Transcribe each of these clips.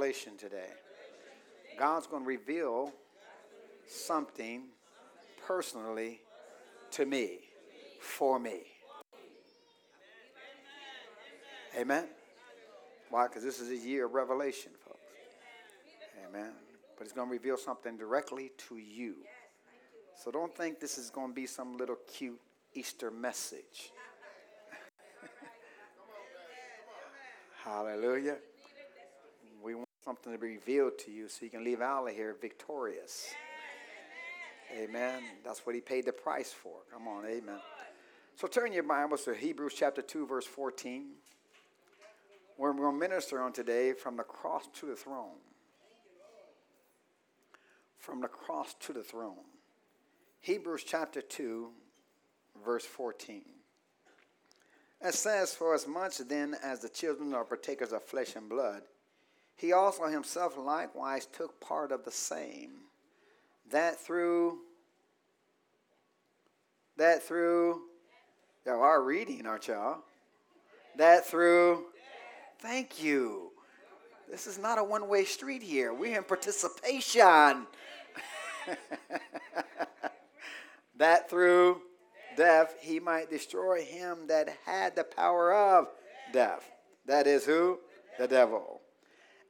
revelation today. God's going to reveal something personally to me, for me. Amen. Why? Because this is a year of revelation, folks. Amen. But it's going to reveal something directly to you. So don't think this is going to be some little cute Easter message. Hallelujah. Something to be revealed to you so you can leave out of here victorious. Amen. That's what he paid the price for. Come on, amen. So turn your Bibles to Hebrews chapter 2, verse 14. Where we're going to minister on today from the cross to the throne. From the cross to the throne. Hebrews chapter 2, verse 14. It says, For as much then as the children are partakers of flesh and blood, he also himself likewise took part of the same, that through that through y'all are reading, aren't y'all? That through thank you. This is not a one-way street here. We're in participation. that through death he might destroy him that had the power of death. That is who? The devil.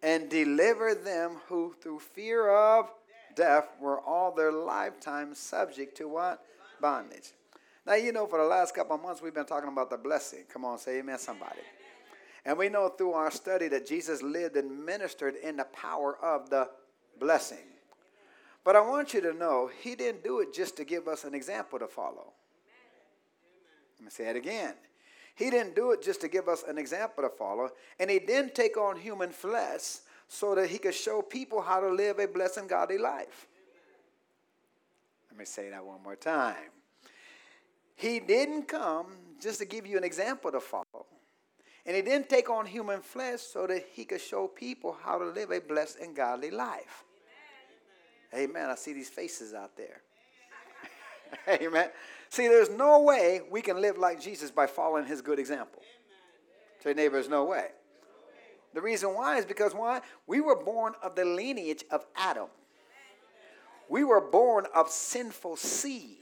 And deliver them who through fear of death were all their lifetime subject to what? Bondage. Now, you know, for the last couple of months, we've been talking about the blessing. Come on, say amen, somebody. And we know through our study that Jesus lived and ministered in the power of the blessing. But I want you to know, he didn't do it just to give us an example to follow. Let me say it again. He didn't do it just to give us an example to follow, and he didn't take on human flesh so that he could show people how to live a blessed and godly life. Let me say that one more time. He didn't come just to give you an example to follow. And he didn't take on human flesh so that he could show people how to live a blessed and godly life. Amen. Amen. I see these faces out there. Amen. See, there's no way we can live like Jesus by following his good example. Say, neighbor, there's no way. The reason why is because why? We were born of the lineage of Adam. We were born of sinful seed.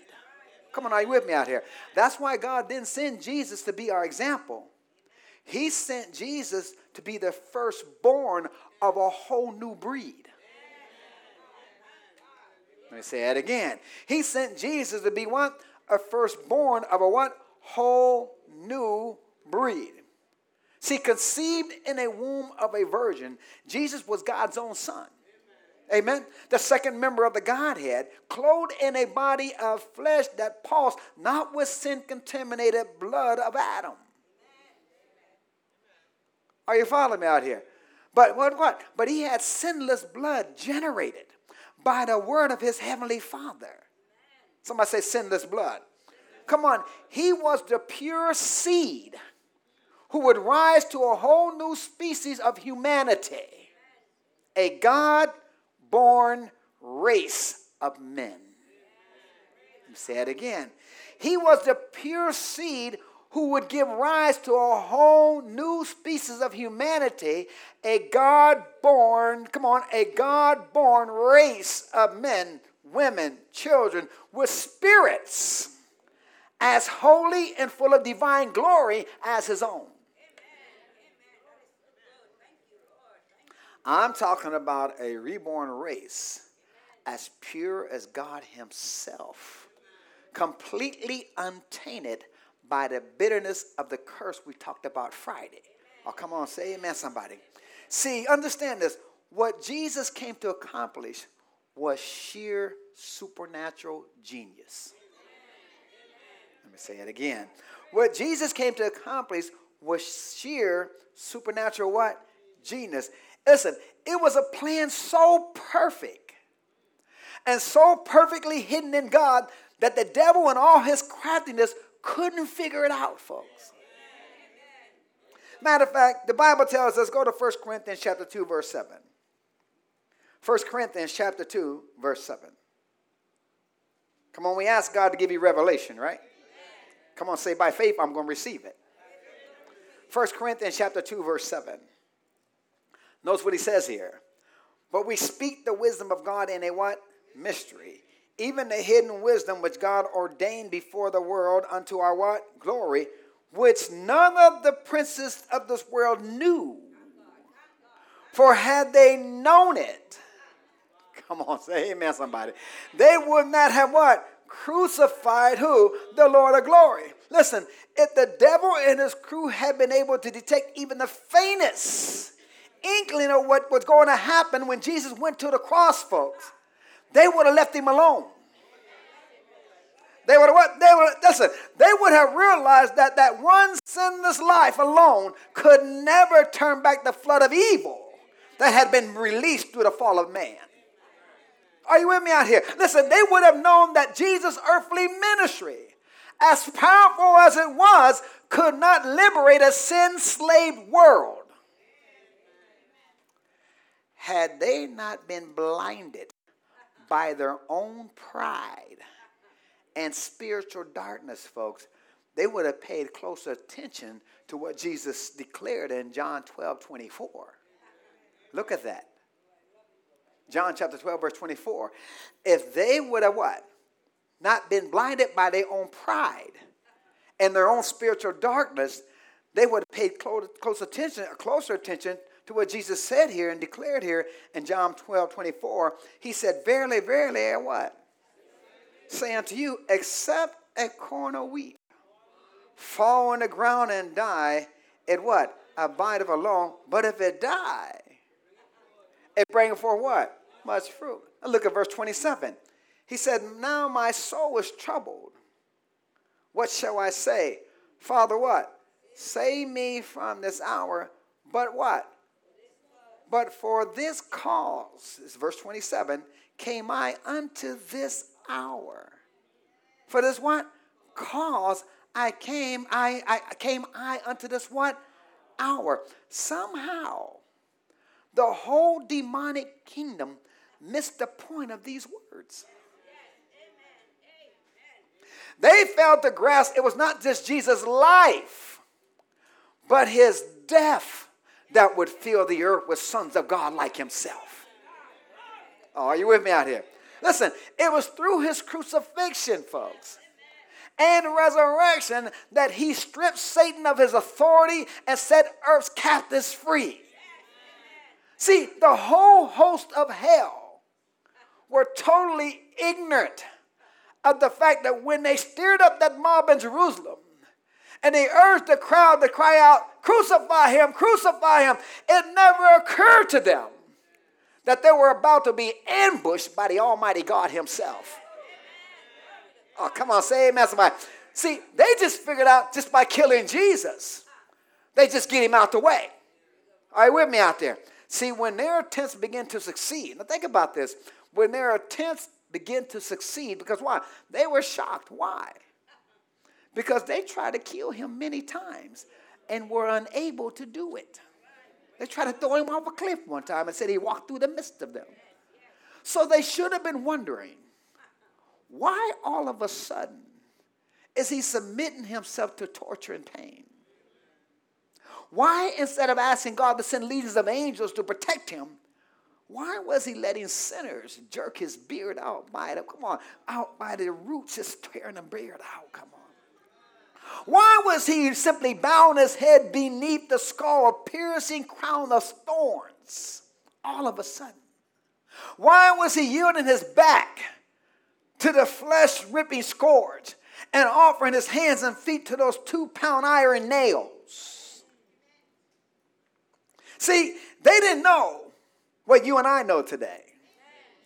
Come on, are you with me out here? That's why God didn't send Jesus to be our example. He sent Jesus to be the firstborn of a whole new breed. Let me say that again. He sent Jesus to be what? A firstborn of a what? Whole new breed. See, conceived in a womb of a virgin, Jesus was God's own son. Amen. The second member of the Godhead, clothed in a body of flesh that pulsed not with sin contaminated blood of Adam. Are you following me out here? But what, what? But he had sinless blood generated by the word of his heavenly Father. Somebody say sinless blood. Come on. He was the pure seed who would rise to a whole new species of humanity, a God born race of men. Say it again. He was the pure seed who would give rise to a whole new species of humanity, a God born, come on, a God born race of men women, children with spirits as holy and full of divine glory as his own. I'm talking about a reborn race as pure as God Himself, completely untainted by the bitterness of the curse we talked about Friday. Oh, come on, say amen, somebody. See, understand this. What Jesus came to accomplish was sheer supernatural genius. Let me say it again. What Jesus came to accomplish was sheer supernatural what? Genius. Listen, it was a plan so perfect and so perfectly hidden in God that the devil and all his craftiness couldn't figure it out, folks. Matter of fact, the Bible tells us, go to 1 Corinthians chapter 2, verse 7. 1 Corinthians chapter 2, verse 7. Come on, we ask God to give you revelation, right? Come on, say by faith, I'm going to receive it. 1 Corinthians chapter 2, verse 7. Notice what he says here. But we speak the wisdom of God in a what? Mystery. Even the hidden wisdom which God ordained before the world unto our what? Glory, which none of the princes of this world knew. For had they known it, come on, say amen, somebody, they would not have what? Crucified who? The Lord of glory. Listen, if the devil and his crew had been able to detect even the faintest inkling of what was going to happen when Jesus went to the cross, folks, they would have left him alone. They would have what? They would listen. They would have realized that that one sinless life alone could never turn back the flood of evil that had been released through the fall of man. Are you with me out here? Listen, they would have known that Jesus' earthly ministry, as powerful as it was, could not liberate a sin slaved world had they not been blinded by their own pride and spiritual darkness, folks, they would have paid close attention to what Jesus declared in John 12 24. Look at that. John chapter 12, verse 24. If they would have what? Not been blinded by their own pride and their own spiritual darkness, they would have paid close, close attention, closer attention to what Jesus said here and declared here in John 12, 24. He said, Verily, verily, I what? Say unto you, except a corn of wheat fall on the ground and die, it what? Abideth alone. But if it die, it bringeth forth what? Much fruit. Now look at verse 27. He said, Now my soul is troubled. What shall I say? Father, what? Save me from this hour. But what? But for this cause, is verse 27, came I unto this hour. For this what? Cause I came, I, I came I unto this what? Hour. Somehow, the whole demonic kingdom missed the point of these words. They failed to grasp it was not just Jesus' life, but his death that would fill the earth with sons of God like himself. Oh, are you with me out here? Listen, it was through his crucifixion, folks, and resurrection that he stripped Satan of his authority and set earth's captives free. See, the whole host of hell were totally ignorant of the fact that when they stirred up that mob in Jerusalem, and they urged the crowd to cry out, Crucify him, crucify him. It never occurred to them that they were about to be ambushed by the Almighty God Himself. Oh, come on, say amen, somebody. See, they just figured out just by killing Jesus, they just get him out the way. Are you with me out there? See, when their attempts begin to succeed, now think about this. When their attempts begin to succeed, because why? They were shocked. Why? because they tried to kill him many times and were unable to do it. They tried to throw him off a cliff one time and said he walked through the midst of them. So they should have been wondering why all of a sudden is he submitting himself to torture and pain? Why, instead of asking God to send legions of angels to protect him, why was he letting sinners jerk his beard out by the, come on, out by the roots, just tearing the beard out? Come on. Why was he simply bowing his head beneath the skull, a piercing crown of thorns all of a sudden? Why was he yielding his back to the flesh ripping scourge and offering his hands and feet to those two pound iron nails? See, they didn't know what you and I know today.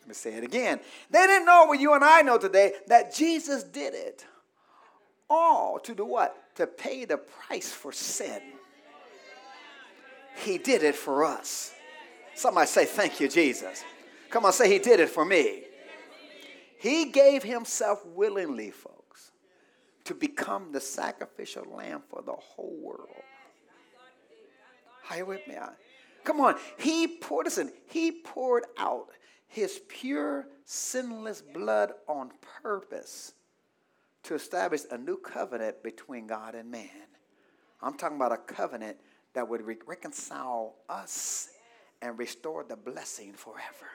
Let me say it again. They didn't know what you and I know today that Jesus did it all to do what? To pay the price for sin. He did it for us. Somebody say, Thank you, Jesus. Come on, say, He did it for me. He gave Himself willingly, folks, to become the sacrificial lamb for the whole world. Are you with me? Come on. He poured, listen, He poured out His pure, sinless blood on purpose to establish a new covenant between God and man. I'm talking about a covenant that would re- reconcile us and restore the blessing forever.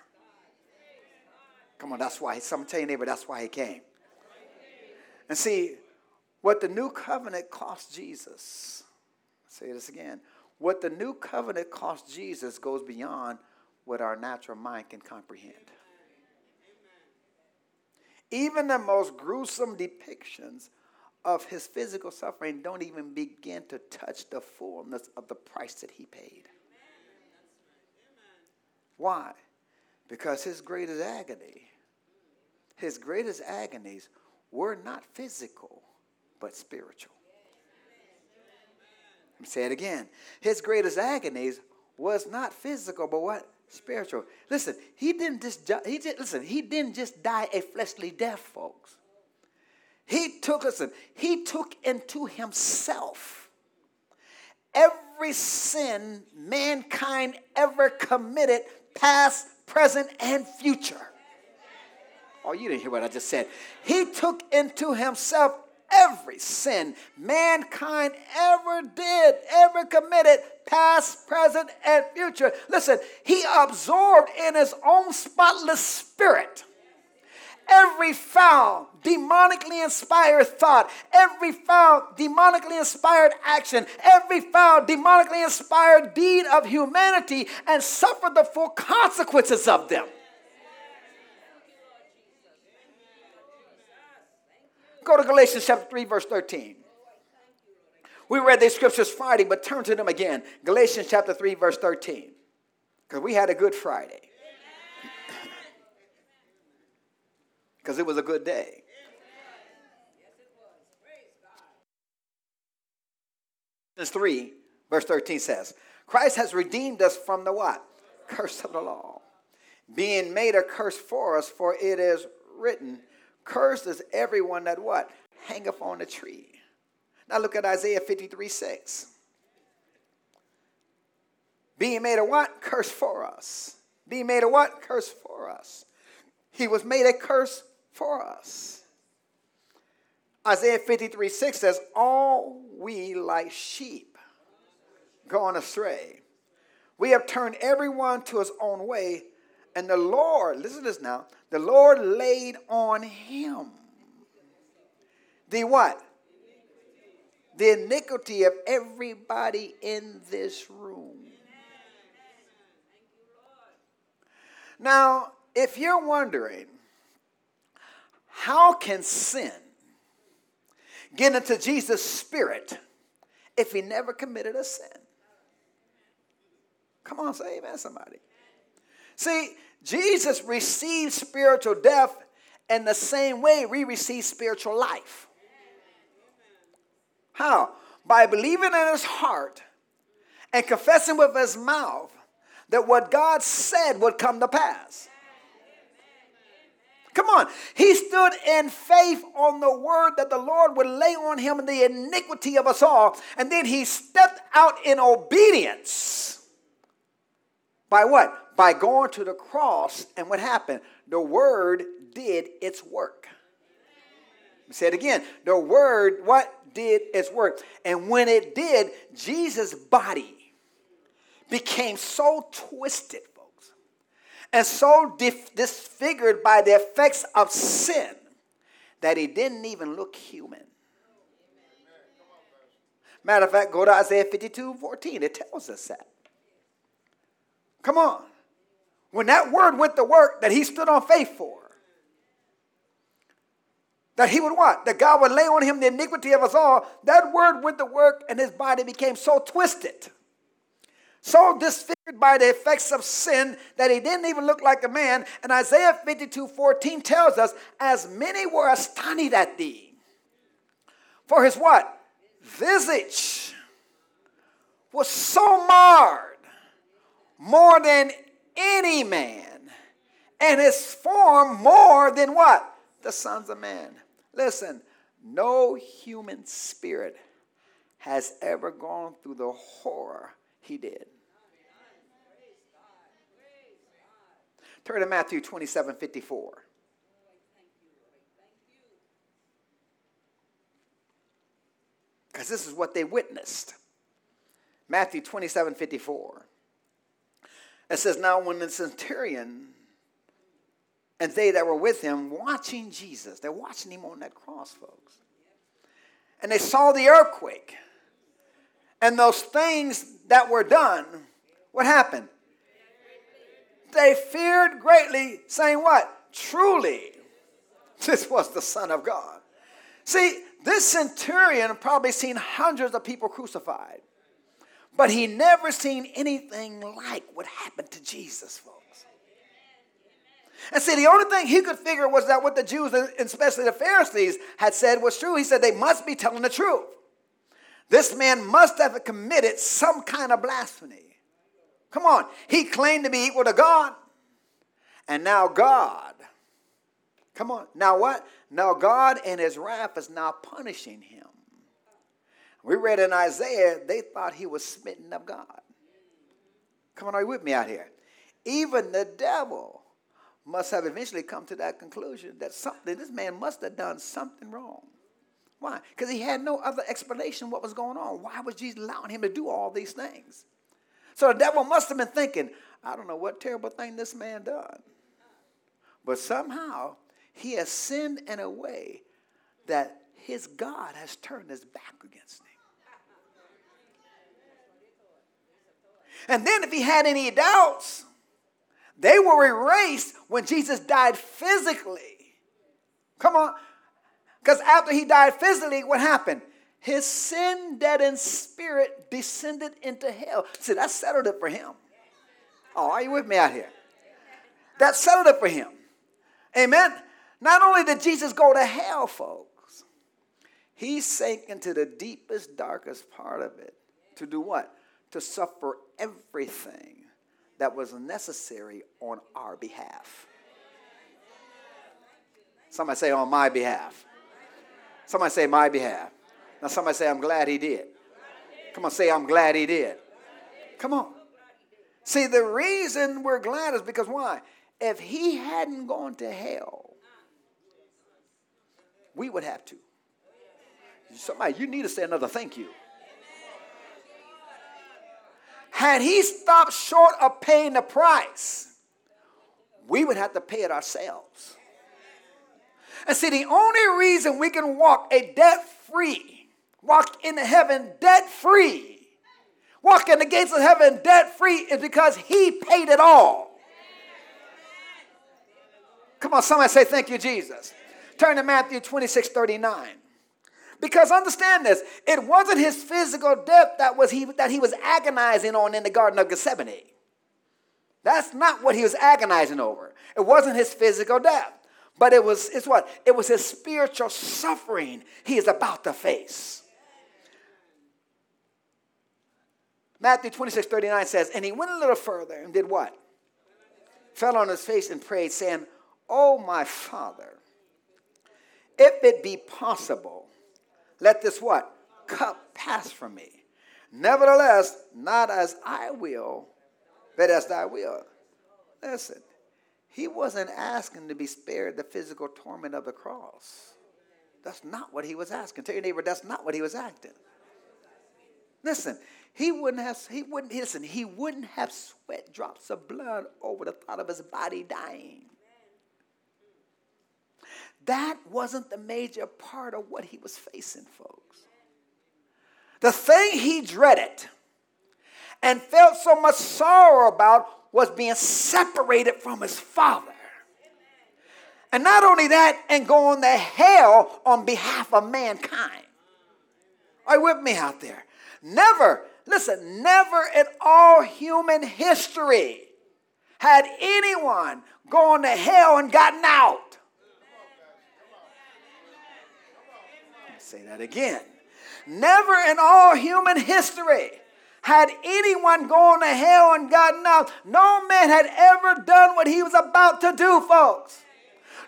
Come on, that's why. Some tell your neighbor that's why he came. And see, what the new covenant cost Jesus, say this again. What the new covenant cost Jesus goes beyond what our natural mind can comprehend. Even the most gruesome depictions of his physical suffering don't even begin to touch the fullness of the price that he paid. Why? Because his greatest agony, his greatest agonies were not physical, but spiritual. Say it again. His greatest agonies was not physical, but what? Spiritual. Listen, he didn't just he did listen, he didn't just die a fleshly death, folks. He took, listen, he took into himself every sin mankind ever committed, past, present, and future. Oh, you didn't hear what I just said. He took into himself every sin mankind ever did, ever committed, past, present, and future. Listen, he absorbed in his own spotless spirit every foul, demonically inspired thought, every foul, demonically inspired action, every foul, demonically inspired deed of humanity and suffered the full consequences of them. Go to Galatians chapter 3, verse 13. We read these scriptures Friday, but turn to them again. Galatians chapter 3, verse 13. Because we had a good Friday. Because it was a good day. Galatians 3, verse 13 says, Christ has redeemed us from the what? Curse of the law. Being made a curse for us, for it is written, Cursed is everyone that what? Hangeth on a tree. Now look at Isaiah 53 6. Being made a what? Curse for us. Being made a what? Curse for us. He was made a curse for us. Isaiah 53 6 says, All we like sheep gone astray. We have turned everyone to his own way, and the Lord, listen to this now, the Lord laid on him the what? The iniquity of everybody in this room. Now, if you're wondering, how can sin get into Jesus' spirit if he never committed a sin? Come on, say amen, somebody. See, Jesus received spiritual death in the same way we receive spiritual life. How? By believing in his heart and confessing with his mouth that what God said would come to pass. Come on. He stood in faith on the word that the Lord would lay on him the iniquity of us all. And then he stepped out in obedience. By what? By going to the cross, and what happened? The word did its work. Say it again. The word, what did its work? And when it did, Jesus' body became so twisted, folks, and so dif- disfigured by the effects of sin that he didn't even look human. Matter of fact, go to Isaiah 52 14. It tells us that. Come on. When that word went to work that he stood on faith for, that he would what? That God would lay on him the iniquity of us all. That word went to work and his body became so twisted, so disfigured by the effects of sin that he didn't even look like a man. And Isaiah 52 14 tells us, as many were astonished at thee. For his what? Visage was so marred more than any man, and his form more than what? The sons of man. Listen, no human spirit has ever gone through the horror he did. Turn to Matthew 27 54. Because this is what they witnessed. Matthew 27 54. It says, Now when the centurion and they that were with him watching Jesus, they're watching him on that cross, folks. And they saw the earthquake. And those things that were done, what happened? They feared greatly, saying, What? Truly, this was the Son of God. See, this centurion probably seen hundreds of people crucified, but he never seen anything like what happened to Jesus, folks. And see, the only thing he could figure was that what the Jews, especially the Pharisees, had said was true. He said they must be telling the truth. This man must have committed some kind of blasphemy. Come on. He claimed to be equal to God. And now God, come on. Now what? Now God in his wrath is now punishing him. We read in Isaiah, they thought he was smitten of God. Come on, are you with me out here? Even the devil must have eventually come to that conclusion that something, this man must have done something wrong. Why? Because he had no other explanation what was going on. Why was Jesus allowing him to do all these things? So the devil must have been thinking, I don't know what terrible thing this man done. But somehow he has sinned in a way that his God has turned his back against him. And then if he had any doubts, they were erased when Jesus died physically. Come on. Because after he died physically, what happened? His sin deadened spirit descended into hell. See, that settled it for him. Oh, are you with me out here? That settled it for him. Amen. Not only did Jesus go to hell, folks, he sank into the deepest, darkest part of it to do what? To suffer everything that was necessary on our behalf. Somebody say, on my behalf. Somebody say, my behalf. Now, somebody say, I'm glad he did. Come on, say, I'm glad he did. Come on. See, the reason we're glad is because why? If he hadn't gone to hell, we would have to. Somebody, you need to say another thank you. Had he stopped short of paying the price, we would have to pay it ourselves. And see, the only reason we can walk a debt free, walk into heaven debt free, walk in the gates of heaven debt free is because he paid it all. Come on, somebody say, Thank you, Jesus. Turn to Matthew 26 39. Because understand this, it wasn't his physical death that was he that he was agonizing on in the Garden of Gethsemane. That's not what he was agonizing over. It wasn't his physical death, but it was it's what? It was his spiritual suffering he is about to face. Matthew 26, 39 says, and he went a little further and did what? Fell on his face and prayed, saying, Oh my father, if it be possible, let this what? Cup pass from me. Nevertheless, not as I will, but as thy will. Listen, he wasn't asking to be spared the physical torment of the cross. That's not what he was asking. Tell your neighbor, that's not what he was asking. Listen, he wouldn't have, he wouldn't, listen, he wouldn't have sweat drops of blood over the thought of his body dying. That wasn't the major part of what he was facing, folks. The thing he dreaded and felt so much sorrow about was being separated from his father. And not only that, and going to hell on behalf of mankind. Are you with me out there? Never, listen, never in all human history had anyone gone to hell and gotten out. Say that again. Never in all human history had anyone gone to hell and gotten out. No man had ever done what he was about to do, folks.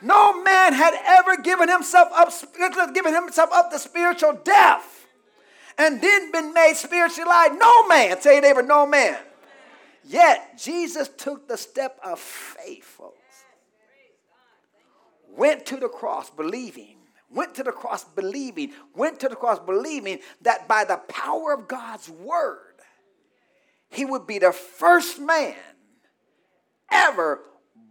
No man had ever given himself up, given himself up to spiritual death and then been made spiritually alive. No man. Say neighbor, no man. Yet Jesus took the step of faith, folks. Went to the cross believing went to the cross believing, went to the cross believing that by the power of God's word, he would be the first man ever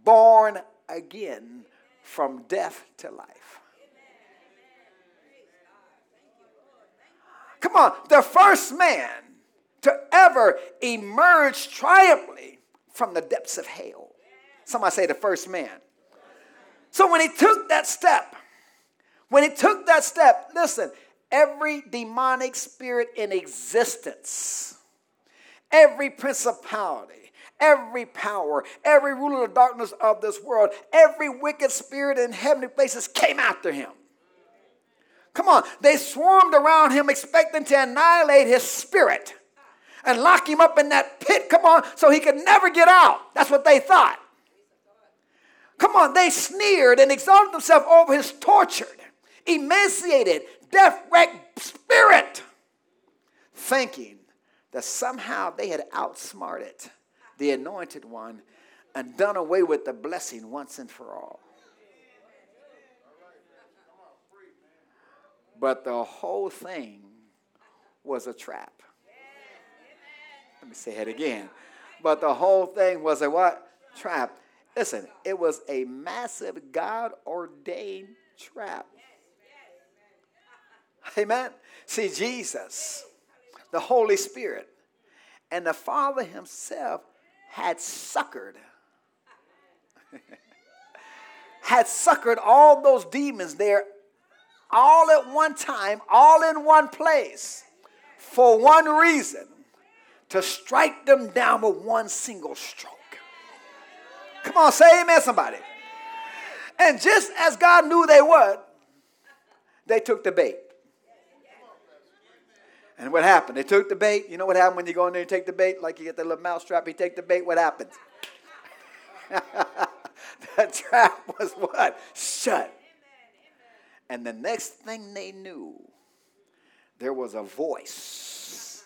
born again from death to life. Come on, the first man to ever emerge triumphantly from the depths of hell. Somebody say the first man. So when he took that step, when he took that step, listen, every demonic spirit in existence, every principality, every power, every ruler of darkness of this world, every wicked spirit in heavenly places came after him. Come on, they swarmed around him expecting to annihilate his spirit and lock him up in that pit. Come on, so he could never get out. That's what they thought. Come on, they sneered and exalted themselves over his tortured, emaciated, death wrecked spirit, thinking that somehow they had outsmarted the anointed one and done away with the blessing once and for all. But the whole thing was a trap. Let me say it again. But the whole thing was a what? Trap. Listen, it was a massive God ordained trap. Amen. See, Jesus, the Holy Spirit, and the Father Himself had suckered, had suckered all those demons there all at one time, all in one place, for one reason to strike them down with one single stroke. Come on, say amen, somebody. And just as God knew they would, they took the bait. And what happened? They took the bait. You know what happened when you go in there and take the bait? Like you get the little mouse trap, you take the bait, what happens? the trap was what? Shut. And the next thing they knew, there was a voice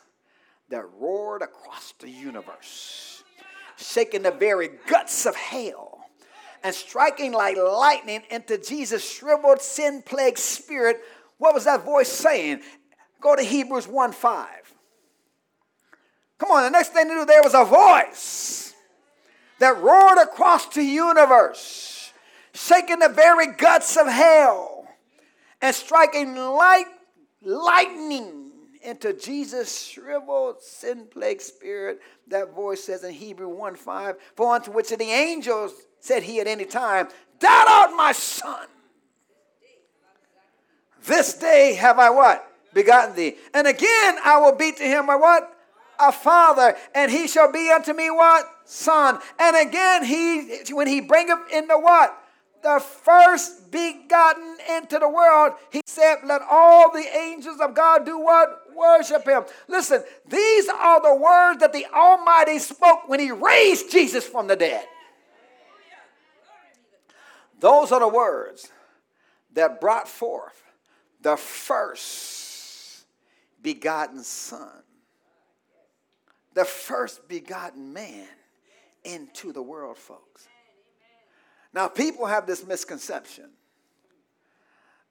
that roared across the universe, shaking the very guts of hell and striking like lightning into Jesus' shriveled, sin plagued spirit. What was that voice saying? Go to Hebrews 1 5. Come on, the next thing to do, there was a voice that roared across the universe, shaking the very guts of hell and striking light, lightning into Jesus' shriveled, sin plagued spirit. That voice says in Hebrew 1 5, For unto which of the angels said he at any time, Thou art my son. This day have I what? Begotten thee. And again I will be to him what? A father, and he shall be unto me what? Son. And again he when he bringeth into what? The first begotten into the world, he said, Let all the angels of God do what? Worship him. Listen, these are the words that the Almighty spoke when he raised Jesus from the dead. Those are the words that brought forth the first begotten Son, the first begotten man into the world, folks. Now, people have this misconception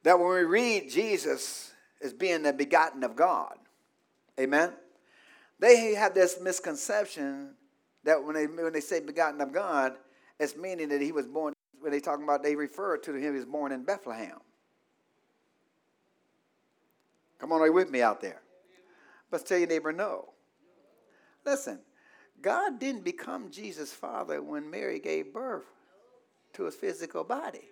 that when we read Jesus as being the begotten of God, amen, they have this misconception that when they, when they say begotten of God, it's meaning that he was born, when they talking about, they refer to him, as born in Bethlehem. Come on, are you with me out there? But tell your neighbor no. Listen, God didn't become Jesus' father when Mary gave birth to his physical body.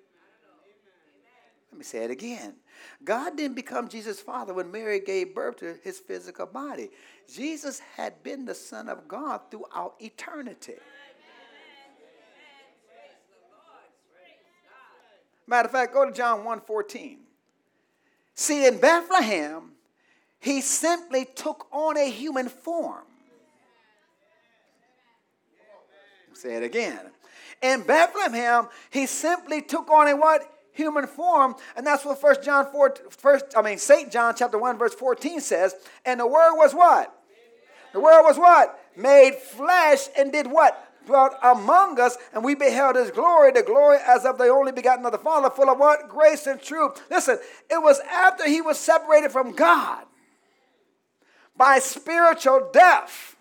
Let me say it again. God didn't become Jesus' father when Mary gave birth to his physical body. Jesus had been the Son of God throughout eternity. Matter of fact, go to John 1:14. See, in Bethlehem, he simply took on a human form. Say it again. In Bethlehem, he simply took on a what? Human form. And that's what First John 4, first, I mean, St. John chapter 1, verse 14 says. And the word was what? The word was what? Made flesh and did what? dwelt among us, and we beheld his glory, the glory as of the only begotten of the Father, full of what? Grace and truth. Listen, it was after he was separated from God by spiritual death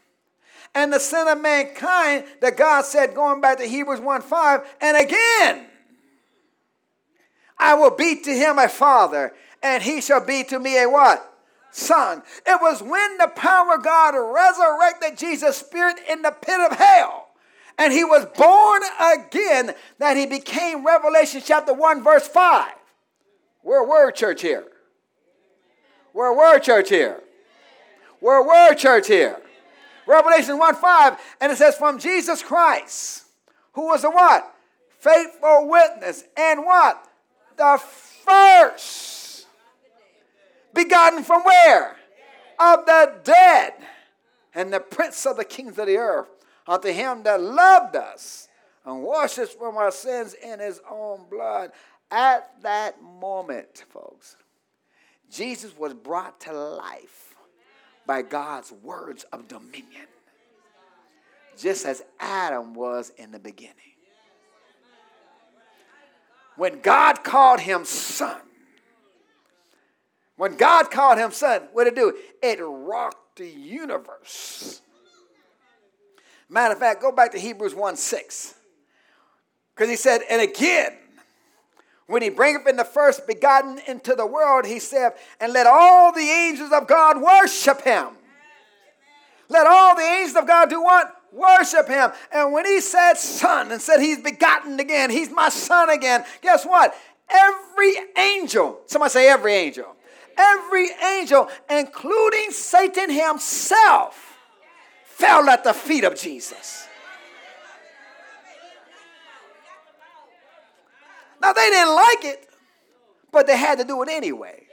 and the sin of mankind that God said, going back to Hebrews 1 5, and again, I will be to him a father, and he shall be to me a what? Son. It was when the power of God resurrected Jesus' spirit in the pit of hell and he was born again that he became Revelation chapter 1, verse 5. We're a word church here. We're a word church here. We're a word church here. Revelation 1 5, and it says, From Jesus Christ, who was the what? Faithful witness, and what? The first. Begotten from where? Of the dead, and the prince of the kings of the earth. Unto him that loved us and washed us from our sins in his own blood. At that moment, folks, Jesus was brought to life by God's words of dominion, just as Adam was in the beginning. When God called him son, when God called him son, what did it do? It rocked the universe. Matter of fact, go back to Hebrews 1 6. Because he said, and again, when he bringeth in the first begotten into the world, he said, and let all the angels of God worship him. Let all the angels of God do what? Worship him. And when he said son and said he's begotten again, he's my son again, guess what? Every angel, somebody say every angel, every angel, including Satan himself, fell at the feet of Jesus. Now, they didn't like it, but they had to do it anyway.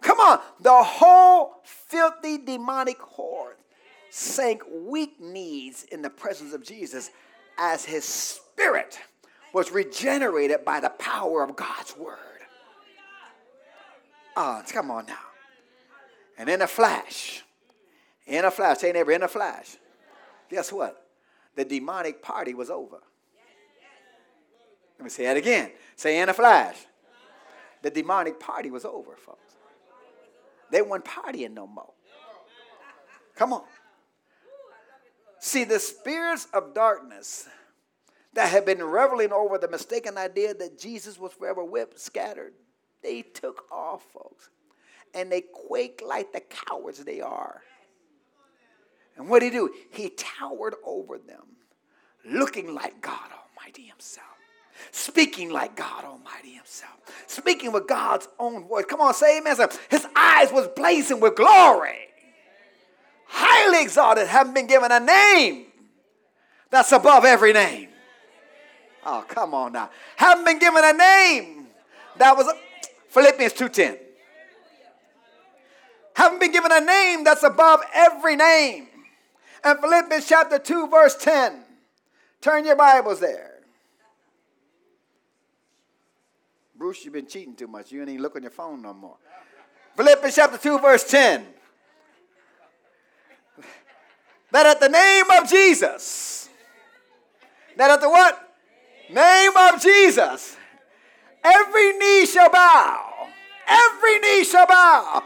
Come on. The whole filthy demonic horde sank weak knees in the presence of Jesus as his spirit was regenerated by the power of God's word. Oh, come on now. And in a flash, in a flash, say neighbor, in a flash. Guess what? The demonic party was over. Let me say it again. Say in a flash. The demonic party was over, folks. They weren't partying no more. Come on. See, the spirits of darkness that had been reveling over the mistaken idea that Jesus was forever whipped, scattered, they took off, folks. And they quaked like the cowards they are. And what did he do? He towered over them, looking like God Almighty Himself speaking like God Almighty Himself, speaking with God's own voice. Come on, say amen. His eyes was blazing with glory, highly exalted, having been given a name that's above every name. Oh, come on now. Haven't been given a name that was Philippians 2:10. Haven't been given a name that's above every name. And Philippians chapter 2, verse 10. Turn your Bibles there. Bruce, you've been cheating too much. You ain't even look on your phone no more. Philippians chapter 2, verse 10. That at the name of Jesus, that at the what? Name of Jesus, every knee shall bow. Every knee shall bow.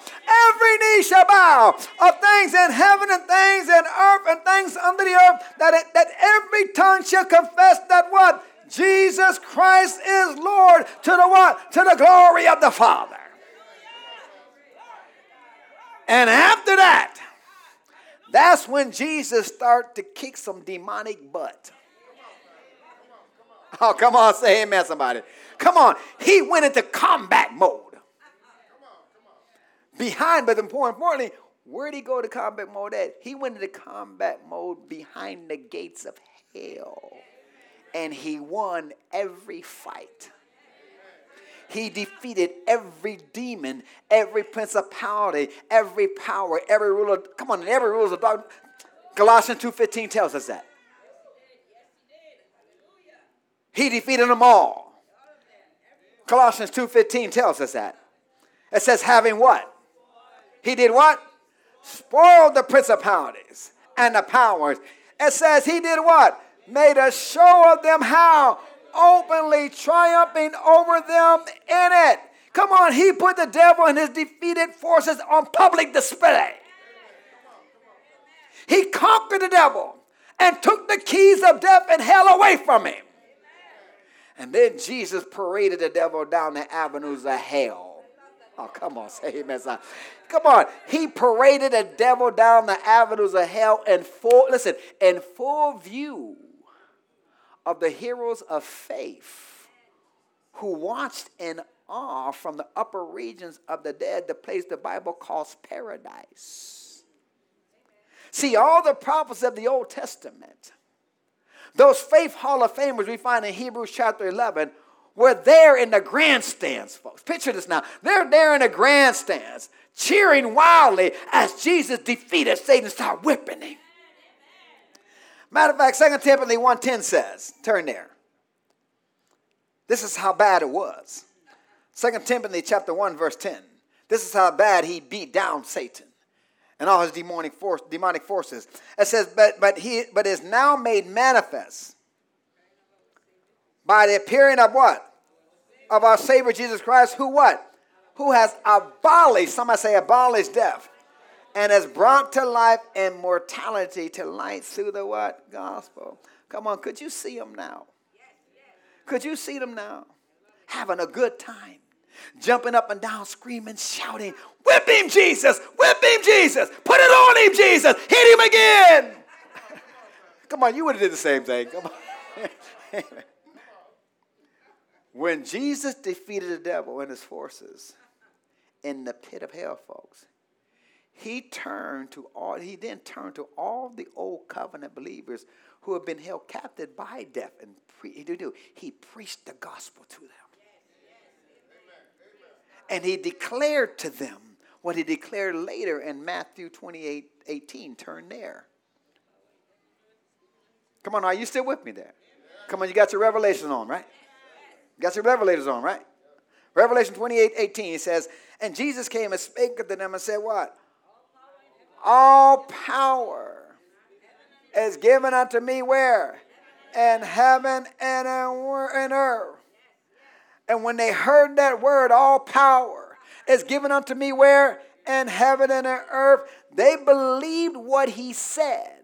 Every knee shall bow of things in heaven and things in earth and things under the earth. That, it, that every tongue shall confess that what? Jesus Christ is Lord to the what? To the glory of the Father. And after that, that's when Jesus started to kick some demonic butt. Oh, come on, say amen, somebody. Come on. He went into combat mode. Behind, but more importantly, where did he go to combat mode at? He went into combat mode behind the gates of hell and he won every fight. He defeated every demon, every principality, every power, every ruler. Come on, every ruler of darkness. Colossians 2.15 tells us that. He defeated them all. Colossians 2.15 tells us that. It says having what? He did what? Spoiled the principalities and the powers. It says he did what? Made a show of them how? Openly triumphing over them in it. Come on, he put the devil and his defeated forces on public display. He conquered the devil and took the keys of death and hell away from him. And then Jesus paraded the devil down the avenues of hell. Oh, come on, say amen. Come on. He paraded the devil down the avenues of hell in full, listen, in full view of the heroes of faith who watched in awe from the upper regions of the dead, the place the Bible calls paradise. See, all the prophets of the Old Testament, those faith hall of famers we find in Hebrews chapter 11, were there in the grandstands, folks. Picture this now. They're there in the grandstands, cheering wildly as Jesus defeated Satan and started whipping him. Matter of fact, 2 Timothy 1.10 says, turn there. This is how bad it was. 2 Timothy chapter 1, verse 10. This is how bad he beat down Satan and all his demonic, force, demonic forces. It says, but, but he but is now made manifest by the appearing of what? Of our Savior Jesus Christ, who what? Who has abolished, somebody say abolished death, and has brought to life and mortality to light through the what? Gospel. Come on, could you see them now? Could you see them now? Having a good time jumping up and down, screaming, shouting, Whip him, Jesus! Whip him, Jesus! Put it on him, Jesus! Hit him again! Come on, you would have did the same thing. Come on. when Jesus defeated the devil and his forces in the pit of hell, folks, he turned to all, he then turned to all the old covenant believers who had been held captive by death and pre- he preached the gospel to them. And he declared to them what he declared later in Matthew 28 18. Turn there. Come on, are you still with me there? Come on, you got your revelation on, right? You got your revelators on, right? Revelation 28 18 says, And Jesus came and spake unto them and said, What? All power is given unto me where? In heaven and in earth. And when they heard that word, all power is given unto me where? In heaven and in earth. They believed what he said.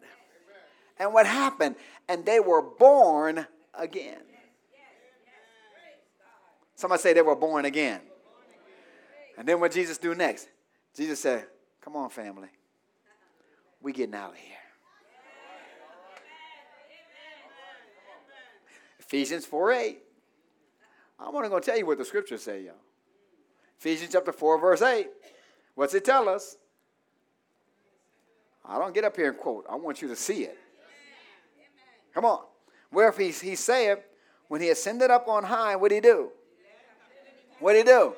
And what happened? And they were born again. Somebody say they were born again. And then what Jesus do next? Jesus said, Come on, family. We getting out of here. Ephesians 4 8. I'm only going to tell you what the scriptures say, y'all. Ephesians chapter 4, verse 8. What's it tell us? I don't get up here and quote. I want you to see it. Come on. Wherefore he, he said, when he ascended up on high, what did he do? What did he do?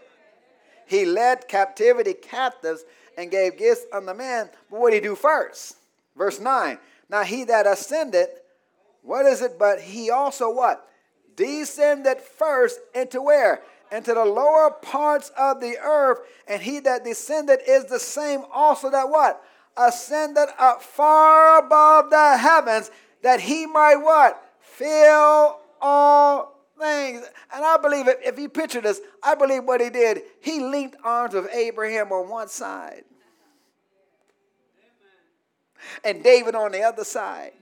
He led captivity captives and gave gifts unto men. But what did he do first? Verse 9. Now he that ascended, what is it? But he also what? descended first into where? Into the lower parts of the earth, and he that descended is the same also that what? Ascended up far above the heavens, that he might what? Fill all things. And I believe if, if you picture this, I believe what he did, he linked arms with Abraham on one side. And David on the other side.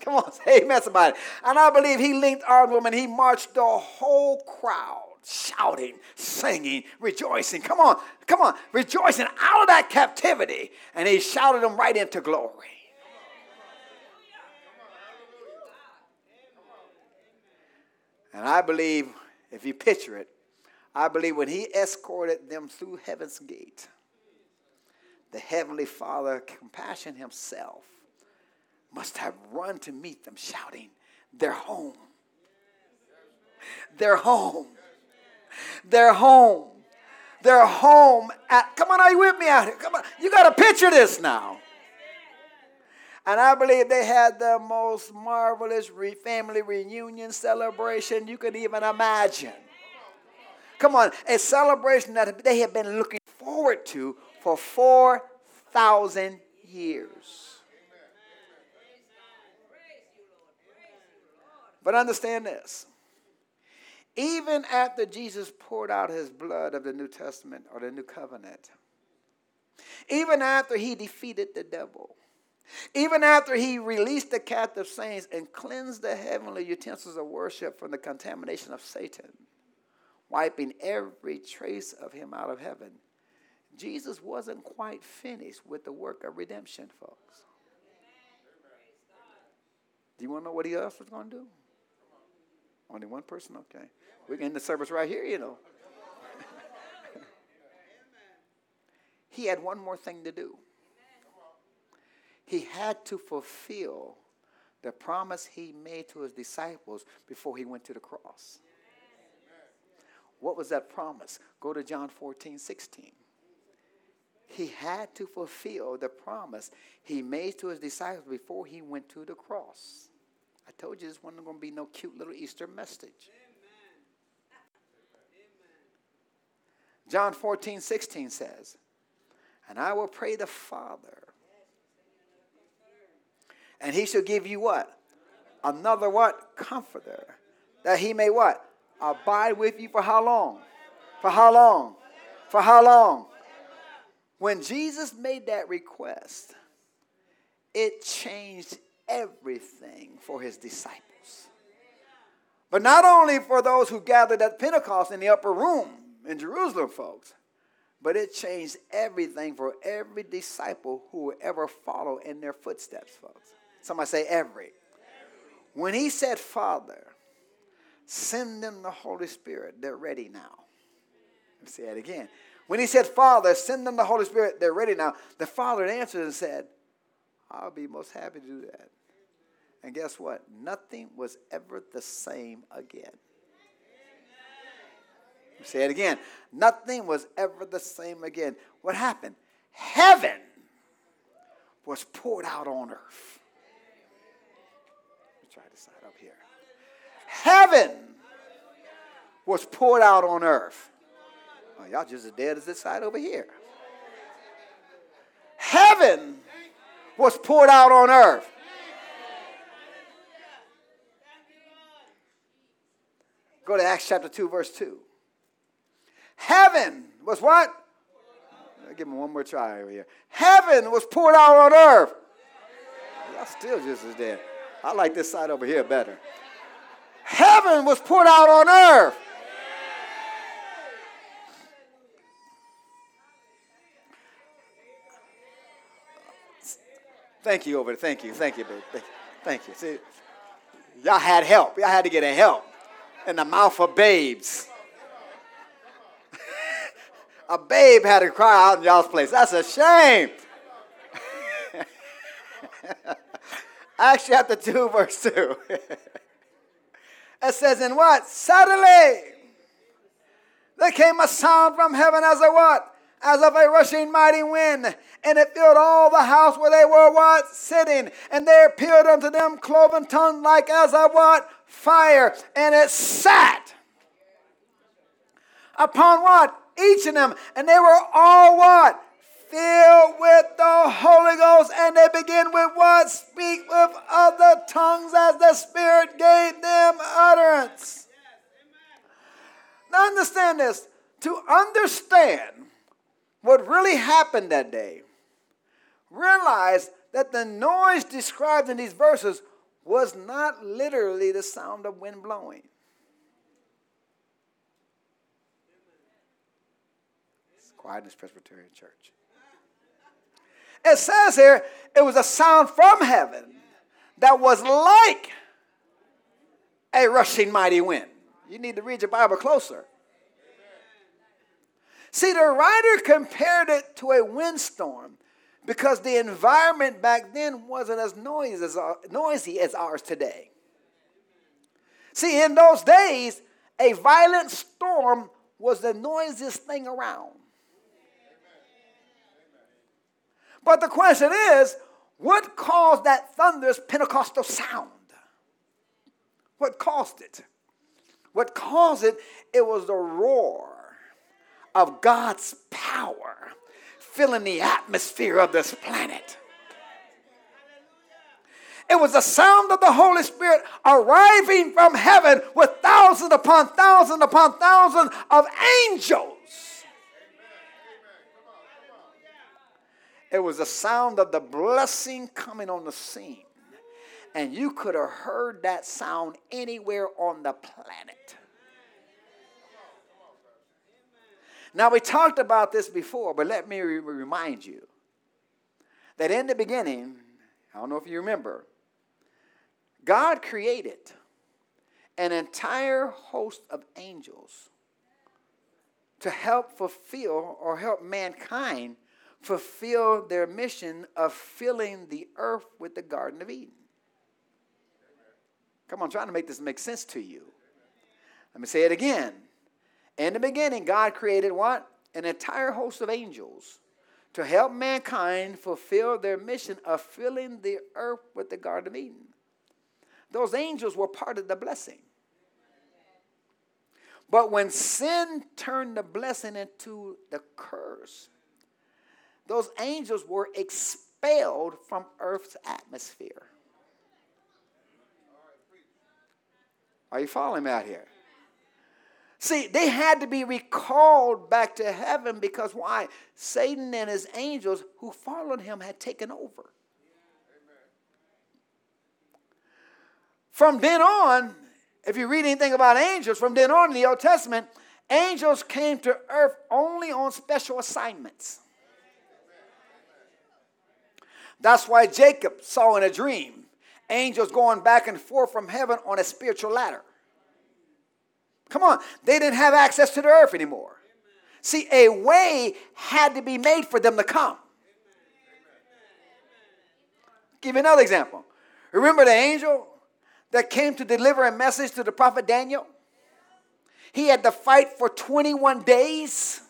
Come on, say amen, somebody. And I believe he linked arms with him and he marched the whole crowd shouting, singing, rejoicing. Come on, come on, rejoicing out of that captivity. And he shouted them right into glory. And I believe, if you picture it, I believe when he escorted them through heaven's gate, the Heavenly Father, compassion himself, must have run to meet them, shouting, They're home. They're home. They're home. They're home at, come on, are you with me out here? Come on, you got to picture this now. And I believe they had the most marvelous re- family reunion celebration you could even imagine. Come on, a celebration that they had been looking forward to for 4,000 years. But understand this. Even after Jesus poured out his blood of the New Testament or the New Covenant, even after he defeated the devil, Even after he released the captive saints and cleansed the heavenly utensils of worship from the contamination of Satan, wiping every trace of him out of heaven, Jesus wasn't quite finished with the work of redemption, folks. Do you want to know what he else was going to do? Only one person? Okay. We're in the service right here, you know. he had one more thing to do. He had to fulfill the promise he made to his disciples before he went to the cross. What was that promise? Go to John 14, 16. He had to fulfill the promise he made to his disciples before he went to the cross. I told you this wasn't going to be no cute little Easter message. John 14, 16 says, And I will pray the Father, and he shall give you what? Another what? Comforter. That he may what? Abide with you for how long? For how long? For how long? When Jesus made that request, it changed everything for his disciples. But not only for those who gathered at Pentecost in the upper room in Jerusalem, folks, but it changed everything for every disciple who would ever follow in their footsteps, folks. Somebody say every. When he said, Father, send them the Holy Spirit, they're ready now. Let me say it again. When he said, Father, send them the Holy Spirit, they're ready now. The Father answered and said, I'll be most happy to do that. And guess what? Nothing was ever the same again. Say it again. Nothing was ever the same again. What happened? Heaven was poured out on earth. Let me try this side up here. Heaven was poured out on earth. Oh, y'all just as dead as this side over here. Heaven was poured out on earth. Go to Acts chapter 2, verse 2. Heaven was what? I'll give me one more try over here. Heaven was poured out on earth. Y'all still just as dead. I like this side over here better. Heaven was poured out on earth. Thank you over. Thank you. Thank you, baby. Thank you. See, y'all had help. Y'all had to get a help in the mouth of babes. a babe had to cry out in y'all's place. That's a shame. Acts chapter 2, verse 2. it says, In what? Suddenly there came a sound from heaven as a what? As of a rushing mighty wind, and it filled all the house where they were what? Sitting. And there appeared unto them cloven tongues like as of what? fire, and it sat upon what? Each of them. And they were all what? Filled with the Holy Ghost, and they begin with what? Speak with other tongues as the Spirit gave them utterance. Now, understand this. To understand what really happened that day, realize that the noise described in these verses was not literally the sound of wind blowing. It's quiet in this Presbyterian church. It says here it was a sound from heaven that was like a rushing mighty wind. You need to read your Bible closer. See, the writer compared it to a windstorm because the environment back then wasn't as noisy as, uh, noisy as ours today. See, in those days, a violent storm was the noisiest thing around. But the question is, what caused that thunderous Pentecostal sound? What caused it? What caused it? It was the roar of God's power filling the atmosphere of this planet. It was the sound of the Holy Spirit arriving from heaven with thousands upon thousands upon thousands of angels. It was the sound of the blessing coming on the scene. And you could have heard that sound anywhere on the planet. Now, we talked about this before, but let me re- remind you that in the beginning, I don't know if you remember, God created an entire host of angels to help fulfill or help mankind fulfill their mission of filling the earth with the Garden of Eden. Come on, I'm trying to make this make sense to you. Let me say it again. In the beginning, God created what? An entire host of angels to help mankind fulfill their mission of filling the earth with the Garden of Eden. Those angels were part of the blessing. But when sin turned the blessing into the curse, those angels were expelled from earth's atmosphere. Are you following me out here? See, they had to be recalled back to heaven because why? Satan and his angels who followed him had taken over. From then on, if you read anything about angels, from then on in the Old Testament, angels came to earth only on special assignments. That's why Jacob saw in a dream angels going back and forth from heaven on a spiritual ladder. Come on, they didn't have access to the earth anymore. See, a way had to be made for them to come. Give you another example. Remember the angel that came to deliver a message to the prophet Daniel? He had to fight for 21 days.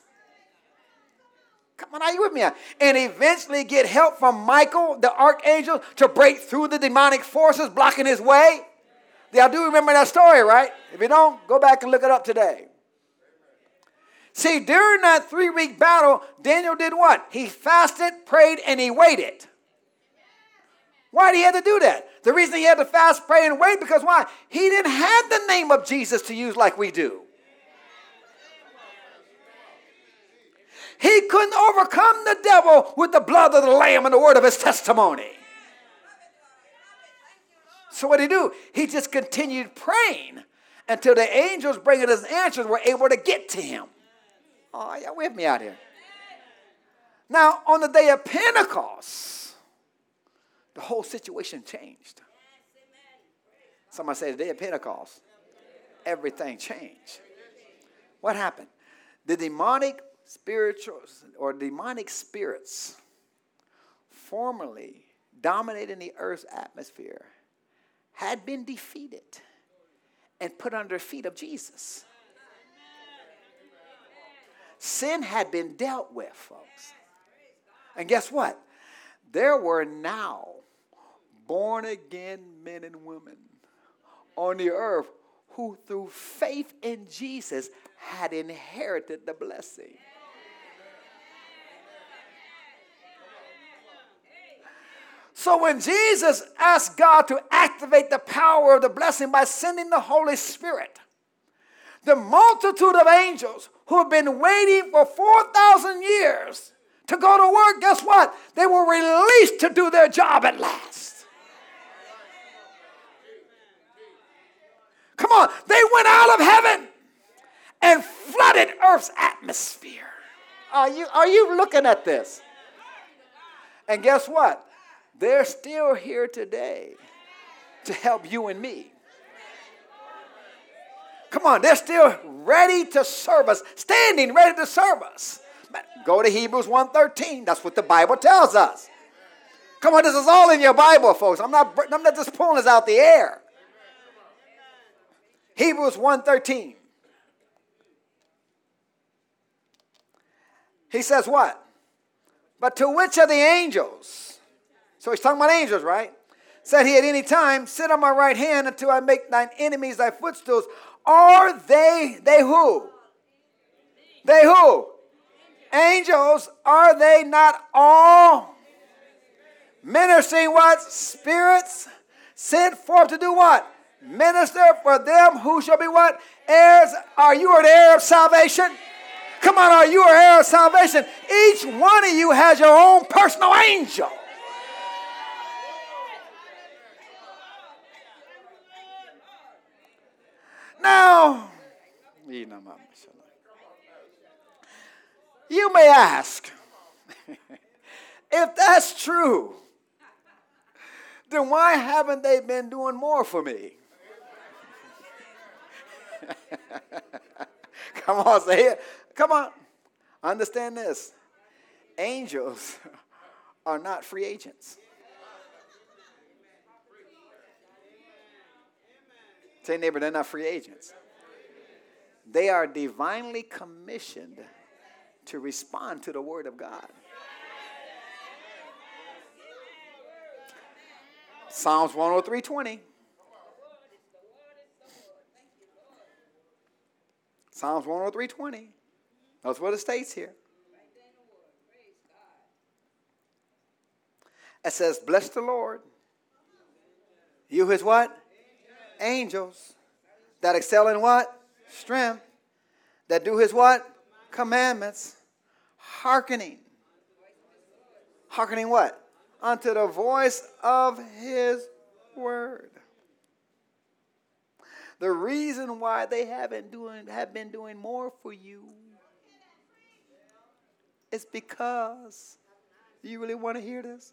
Come on, are you with me? And eventually get help from Michael, the archangel, to break through the demonic forces blocking his way. Y'all do remember that story, right? If you don't, go back and look it up today. See, during that three week battle, Daniel did what? He fasted, prayed, and he waited. Why did he have to do that? The reason he had to fast, pray, and wait because why? He didn't have the name of Jesus to use like we do. He couldn't overcome the devil with the blood of the Lamb and the word of his testimony. So what did he do? He just continued praying until the angels bringing his answers were able to get to him. Oh, y'all with me out here? Now, on the day of Pentecost, the whole situation changed. Somebody say the day of Pentecost, everything changed. What happened? The demonic spiritual or demonic spirits formerly dominating the earth's atmosphere had been defeated and put under the feet of Jesus. Sin had been dealt with, folks. And guess what? There were now born again men and women on the earth who, through faith in Jesus, had inherited the blessing. So when Jesus asked God to activate the power of the blessing by sending the Holy Spirit, the multitude of angels who have been waiting for 4,000 years to go to work, guess what? They were released to do their job at last. Come on, they went out of heaven and flooded earth's atmosphere. Are you, are you looking at this? And guess what? They're still here today to help you and me. Come on, they're still ready to serve us, standing ready to serve us. Go to Hebrews 1:13. That's what the Bible tells us. Come on, this is all in your Bible, folks. I'm not, I'm not just pulling this out the air. Hebrews 1:13. He says what? But to which of the angels? So he's talking about angels, right? Said he at any time, sit on my right hand until I make thine enemies thy footstools. Are they, they who? They who? Angels, are they not all ministering what? Spirits sent forth to do what? Minister for them who shall be what? Heirs. Are you an heir of salvation? Come on, are you an heir of salvation? Each one of you has your own personal angel. Now, you may ask, if that's true, then why haven't they been doing more for me? Come on, say it. Come on. Understand this. Angels are not free agents. Say, neighbor, they're not free agents. They are divinely commissioned to respond to the word of God. Psalms 103:20. Psalms 103:20. That's what it states here. It says, Bless the Lord. You his what? Angels. That excel in what? Strength. That do his what? Commandments. Hearkening. Hearkening what? Unto the voice of his word. The reason why they haven't doing have been doing more for you is because you really want to hear this?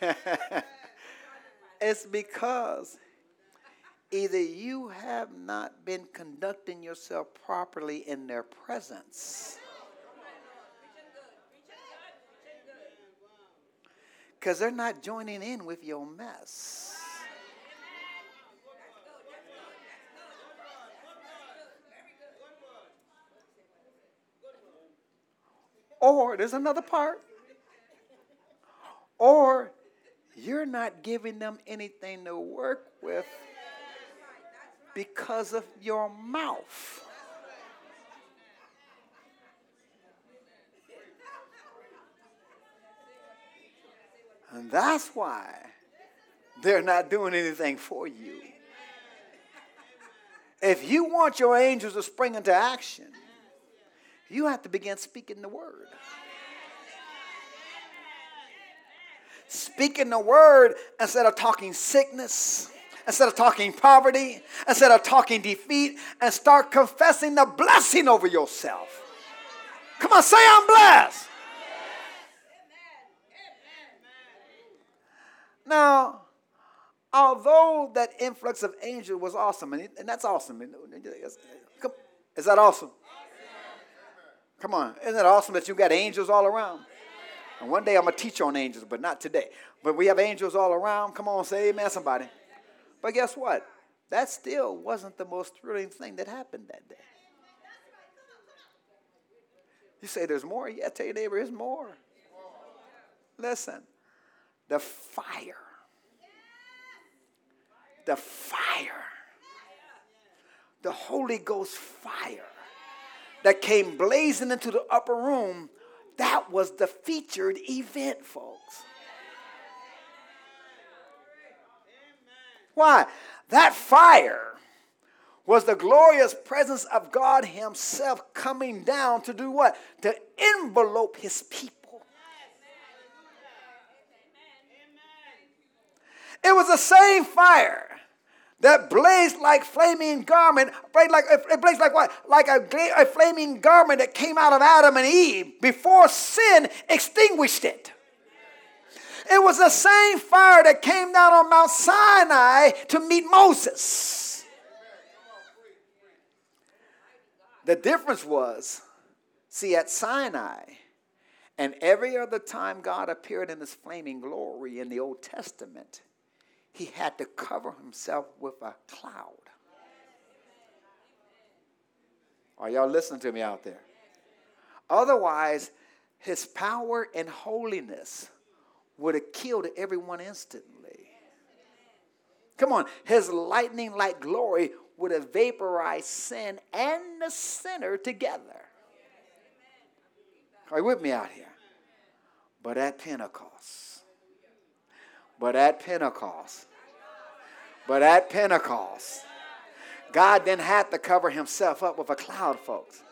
it's because either you have not been conducting yourself properly in their presence. Because they're not joining in with your mess. Or there's another part. Or you're not giving them anything to work with because of your mouth. And that's why they're not doing anything for you. If you want your angels to spring into action, you have to begin speaking the word. Speaking the word instead of talking sickness, instead of talking poverty, instead of talking defeat, and start confessing the blessing over yourself. Come on, say I'm blessed. Now, although that influx of angels was awesome, and, that's awesome. Is that awesome? Come on. Isn't it awesome that you've got angels all around? And one day I'm going to teach on angels, but not today. But we have angels all around. Come on, say amen, somebody. But guess what? That still wasn't the most thrilling thing that happened that day. You say there's more? Yeah, tell your neighbor, there's more. Listen, the fire, the fire, the Holy Ghost fire that came blazing into the upper room, that was the featured event, folks. Why? That fire was the glorious presence of God Himself coming down to do what? To envelope His people. It was the same fire that blazed like flaming garment, blazed like, it blazed like what? Like a, a flaming garment that came out of Adam and Eve before sin extinguished it. It was the same fire that came down on Mount Sinai to meet Moses. The difference was, see, at Sinai, and every other time God appeared in his flaming glory in the Old Testament, he had to cover himself with a cloud. Are y'all listening to me out there? Otherwise, his power and holiness would have killed everyone instantly. Come on, his lightning like glory would have vaporized sin and the sinner together. Are you with me out here? But at Pentecost, but at Pentecost, but at Pentecost, God didn't have to cover himself up with a cloud, folks.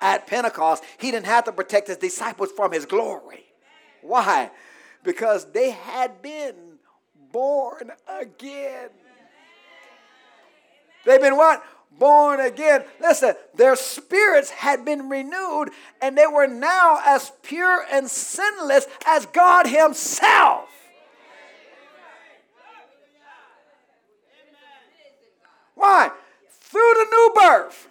At Pentecost, he didn't have to protect his disciples from his glory. Why? Because they had been born again. They've been what? Born again. Listen, their spirits had been renewed and they were now as pure and sinless as God Himself. Why? Through the new birth,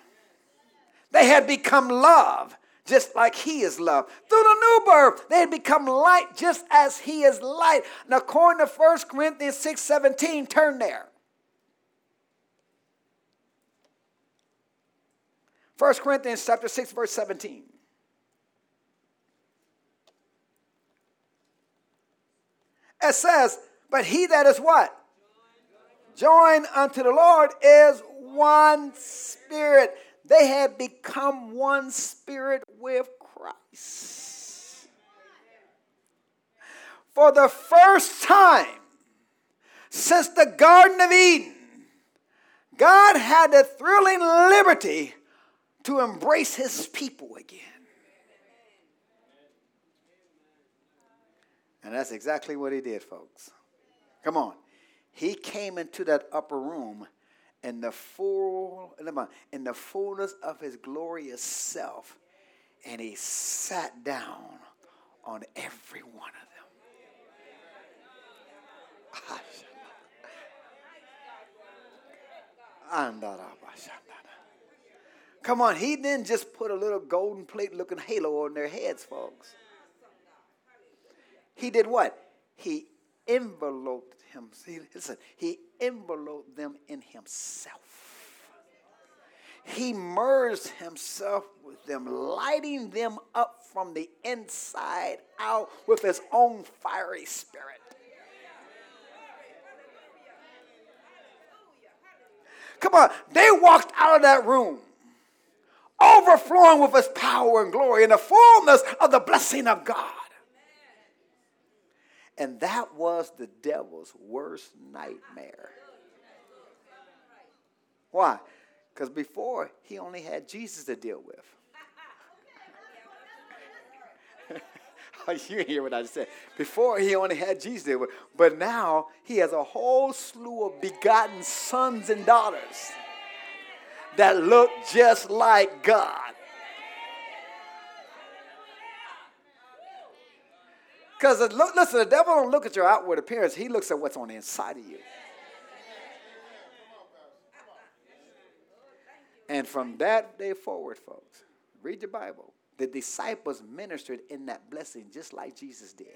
they had become love, just like He is love. Through the new birth, they had become light, just as He is light. Now, according to 1 Corinthians 6 17, turn there. 1 Corinthians chapter 6, verse 17. It says, But he that is what? Joined unto the Lord is one spirit. They have become one spirit with Christ. For the first time since the Garden of Eden, God had the thrilling liberty to embrace his people again. And that's exactly what he did, folks. Come on. He came into that upper room in the full in the fullness of his glorious self and he sat down on every one of them. Come on, he didn't just put a little golden plate looking halo on their heads, folks. He did what? He enveloped him. See, listen, he enveloped them in himself. He merged himself with them, lighting them up from the inside out with his own fiery spirit. Come on, they walked out of that room overflowing with his power and glory in the fullness of the blessing of God. And that was the devil's worst nightmare. Why? Because before he only had Jesus to deal with. Oh, you hear what I said. Before he only had Jesus to deal with, but now he has a whole slew of begotten sons and daughters that look just like God. Because listen, the devil don't look at your outward appearance, he looks at what's on the inside of you. And from that day forward, folks, read your Bible. The disciples ministered in that blessing just like Jesus did.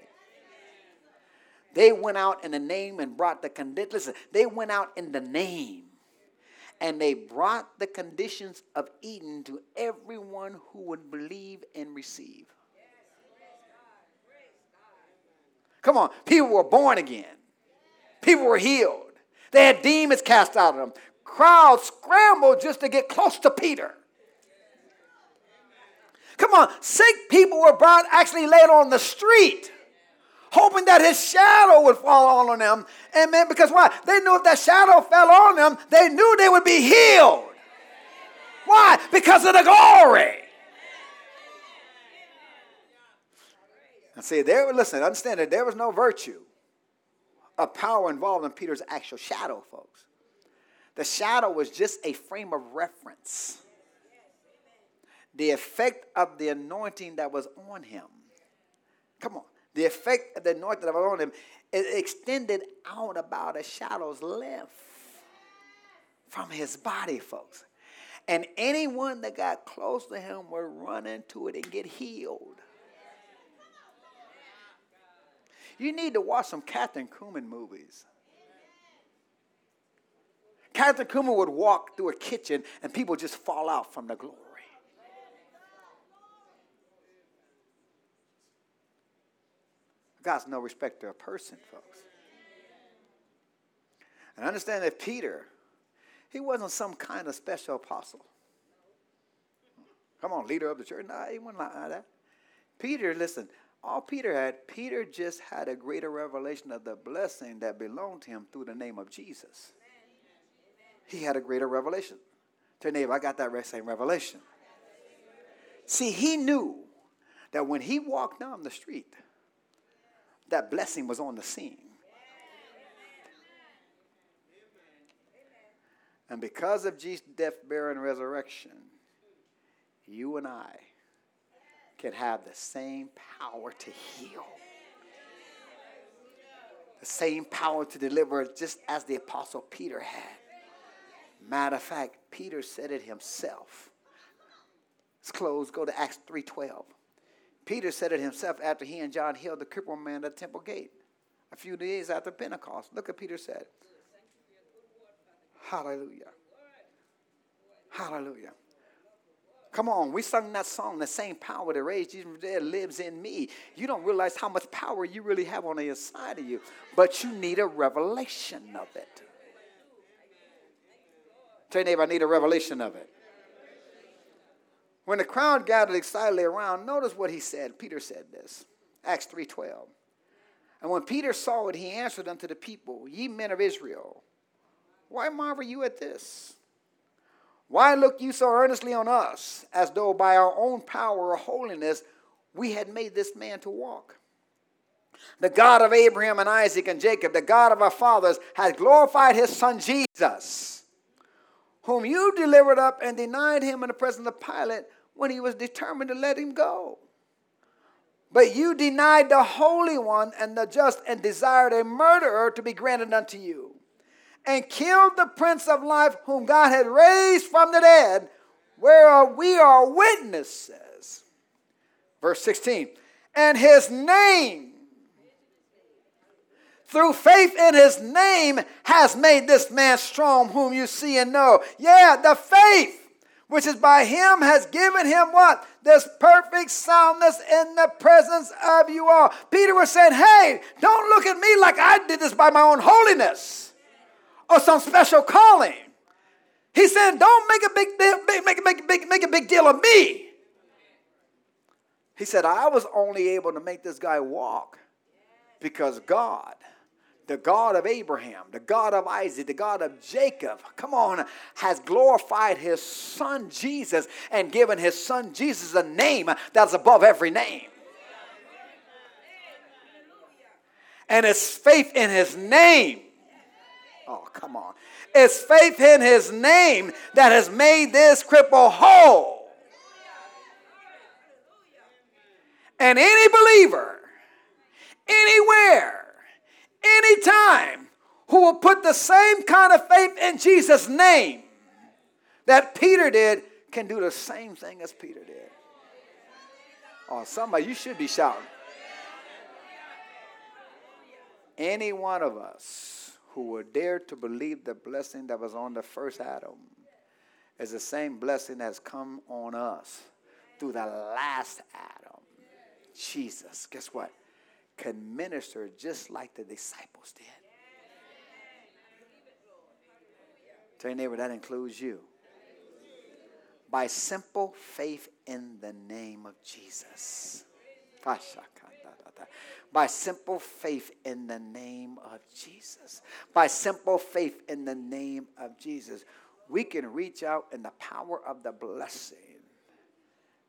They went out in the name and brought the condition. Listen, they went out in the name and they brought the conditions of Eden to everyone who would believe and receive. Come on, people were born again, people were healed, they had demons cast out of them. Crowds scrambled just to get close to Peter. Come on, sick people were brought actually laid on the street hoping that his shadow would fall on them. Amen. Because why? They knew if that shadow fell on them, they knew they would be healed. Why? Because of the glory. And see, there, listen, understand that there was no virtue of power involved in Peter's actual shadow, folks. The shadow was just a frame of reference. The effect of the anointing that was on him. Come on the effect of the anointing that was on him, it extended out about a shadow's length from his body, folks. And anyone that got close to him would run into it and get healed. You need to watch some Kathryn Kuhlman movies. Kathryn Kuhlman would walk through a kitchen and people just fall out from the glory. God's no respecter of person, folks. And understand that Peter, he wasn't some kind of special apostle. Come on, leader of the church. No, he wasn't like that. Peter, listen, all Peter had, Peter just had a greater revelation of the blessing that belonged to him through the name of Jesus. he had a greater revelation. Your neighbor, I got that same revelation. See, he knew that when he walked down the street, that blessing was on the scene. And because of Jesus' death, burial, and resurrection, you and I can have the same power to heal, the same power to deliver, just as the Apostle Peter had. Matter of fact, Peter said it himself. Let's close, go to Acts 3.12. Peter said it himself after he and John healed the crippled man at the temple gate a few days after Pentecost. Look at Peter said. Hallelujah. Hallelujah. Come on, we sung that song, the same power that raised Jesus from the dead lives in me. You don't realize how much power you really have on the inside of you, but you need a revelation of it. Tell your neighbor, I need a revelation of it. When the crowd gathered excitedly around, notice what he said. Peter said this. Acts 3:12. And when Peter saw it, he answered unto the people, Ye men of Israel, why marvel you at this? Why look you so earnestly on us, as though by our own power or holiness we had made this man to walk? The God of Abraham and Isaac and Jacob, the God of our fathers, has glorified his son Jesus, whom you delivered up and denied him in the presence of Pilate when he was determined to let him go. But you denied the Holy One and the just and desired a murderer to be granted unto you and killed the Prince of Life, whom God had raised from the dead, whereof we are witnesses. Verse 16, and his name, through faith in his name, has made this man strong, whom you see and know. Yeah, the faith which is by him has given him what? This perfect soundness in the presence of you all. Peter was saying, Hey, don't look at me like I did this by my own holiness or some special calling. He said, don't make a big deal, make, make, make, make, make a big deal of me. He said, I was only able to make this guy walk because God, the God of Abraham, the God of Isaac, the God of Jacob, come on, has glorified his son Jesus and given his son Jesus a name that's above every name. And it's faith in his name Oh, come on. It's faith in his name that has made this cripple whole. And any believer, anywhere, anytime, who will put the same kind of faith in Jesus' name that Peter did can do the same thing as Peter did. Oh, somebody, you should be shouting. Any one of us who will dare to believe the blessing that was on the first Adam is the same blessing that has come on us through the last Adam. Jesus, guess what? Can minister just like the disciples did. Tell your neighbor that includes you. By simple faith in the name of Jesus by simple faith in the name of Jesus. By simple faith in the name of Jesus, we can reach out in the power of the blessing,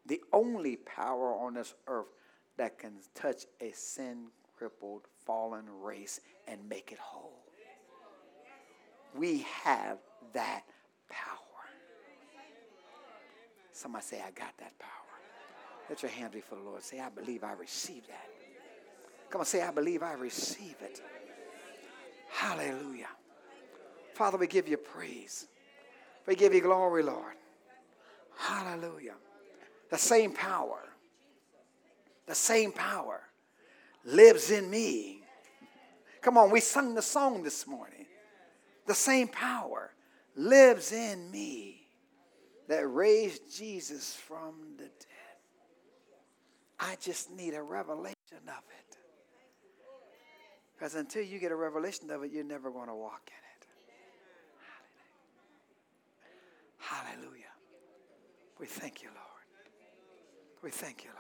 the only power on this earth that can touch a sin crippled, fallen race and make it whole. We have that power. Somebody say, I got that power. Let your hand be for the Lord. Say, I believe I receive that. Come on, say, I believe I receive it. Hallelujah. Father, we give you praise. We give you glory, Lord. Hallelujah. The same power, the same power lives in me. Come on, we sung the song this morning. The same power lives in me that raised Jesus from the dead. I just need a revelation of it. Because until you get a revelation of it, you're never going to walk in it. Hallelujah. We thank you, Lord. We thank you, Lord.